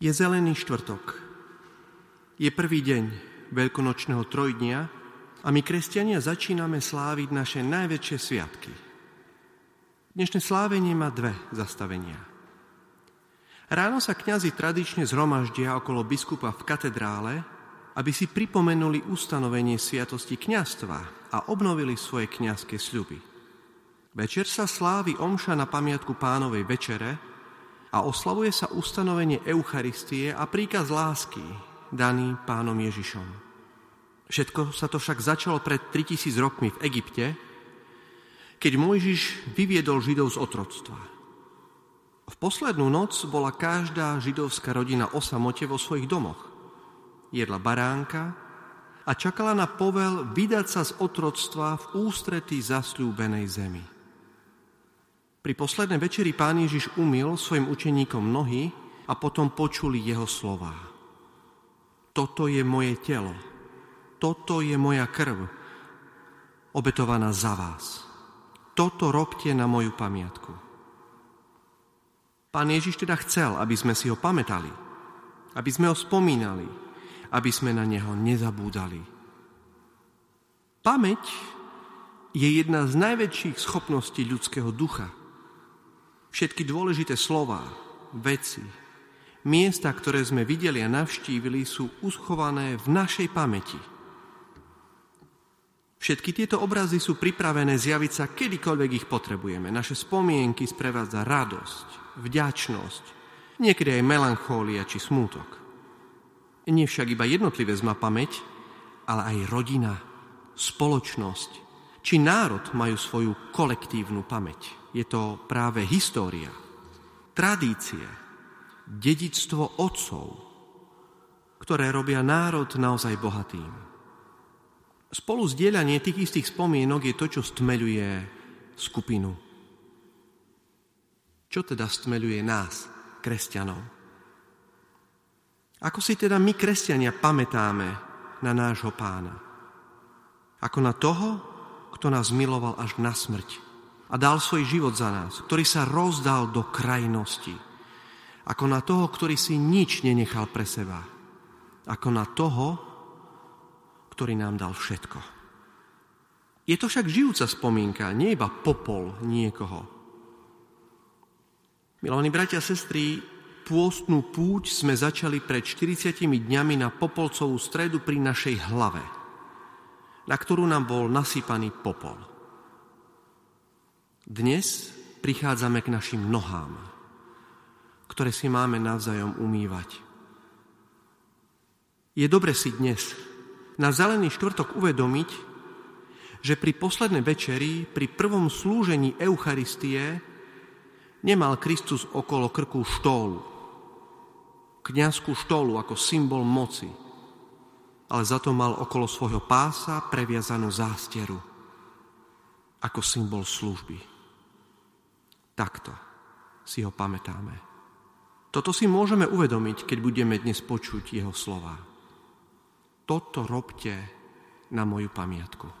Je zelený štvrtok. Je prvý deň veľkonočného trojdnia a my, kresťania, začíname sláviť naše najväčšie sviatky. Dnešné slávenie má dve zastavenia. Ráno sa kňazi tradične zhromaždia okolo biskupa v katedrále, aby si pripomenuli ustanovenie sviatosti kňastva a obnovili svoje kňazské sľuby. Večer sa slávi omša na pamiatku pánovej večere, a oslavuje sa ustanovenie Eucharistie a príkaz lásky daný pánom Ježišom. Všetko sa to však začalo pred 3000 rokmi v Egypte, keď Mojžiš vyviedol Židov z otroctva. V poslednú noc bola každá židovská rodina o samote vo svojich domoch. Jedla baránka a čakala na povel vydať sa z otroctva v ústretí zasľúbenej zemi. Pri poslednej večeri pán Ježiš umil svojim učeníkom nohy a potom počuli jeho slová. Toto je moje telo, toto je moja krv, obetovaná za vás. Toto robte na moju pamiatku. Pán Ježiš teda chcel, aby sme si ho pamätali, aby sme ho spomínali, aby sme na neho nezabúdali. Pamäť je jedna z najväčších schopností ľudského ducha – Všetky dôležité slova, veci, miesta, ktoré sme videli a navštívili, sú uschované v našej pamäti. Všetky tieto obrazy sú pripravené zjaviť sa kedykoľvek ich potrebujeme. Naše spomienky sprevádza radosť, vďačnosť, niekedy aj melancholia či smútok. Nie však iba jednotlivé má pamäť, ale aj rodina, spoločnosť či národ majú svoju kolektívnu pamäť je to práve história, tradície, dedictvo otcov, ktoré robia národ naozaj bohatým. Spolu zdieľanie tých istých spomienok je to, čo stmeľuje skupinu. Čo teda stmeľuje nás, kresťanov? Ako si teda my, kresťania, pamätáme na nášho pána? Ako na toho, kto nás miloval až na smrť a dal svoj život za nás, ktorý sa rozdal do krajnosti. Ako na toho, ktorý si nič nenechal pre seba. Ako na toho, ktorý nám dal všetko. Je to však žijúca spomienka, nie iba popol niekoho. Milovaní bratia a sestry, pôstnú púť sme začali pred 40 dňami na Popolcovú stredu pri našej hlave, na ktorú nám bol nasypaný popol. Dnes prichádzame k našim nohám, ktoré si máme navzájom umývať. Je dobre si dnes na zelený štvrtok uvedomiť, že pri poslednej večeri, pri prvom slúžení Eucharistie, nemal Kristus okolo krku štólu, kniazskú štólu ako symbol moci, ale za to mal okolo svojho pása previazanú zásteru ako symbol služby. Takto si ho pamätáme. Toto si môžeme uvedomiť, keď budeme dnes počuť jeho slova. Toto robte na moju pamiatku.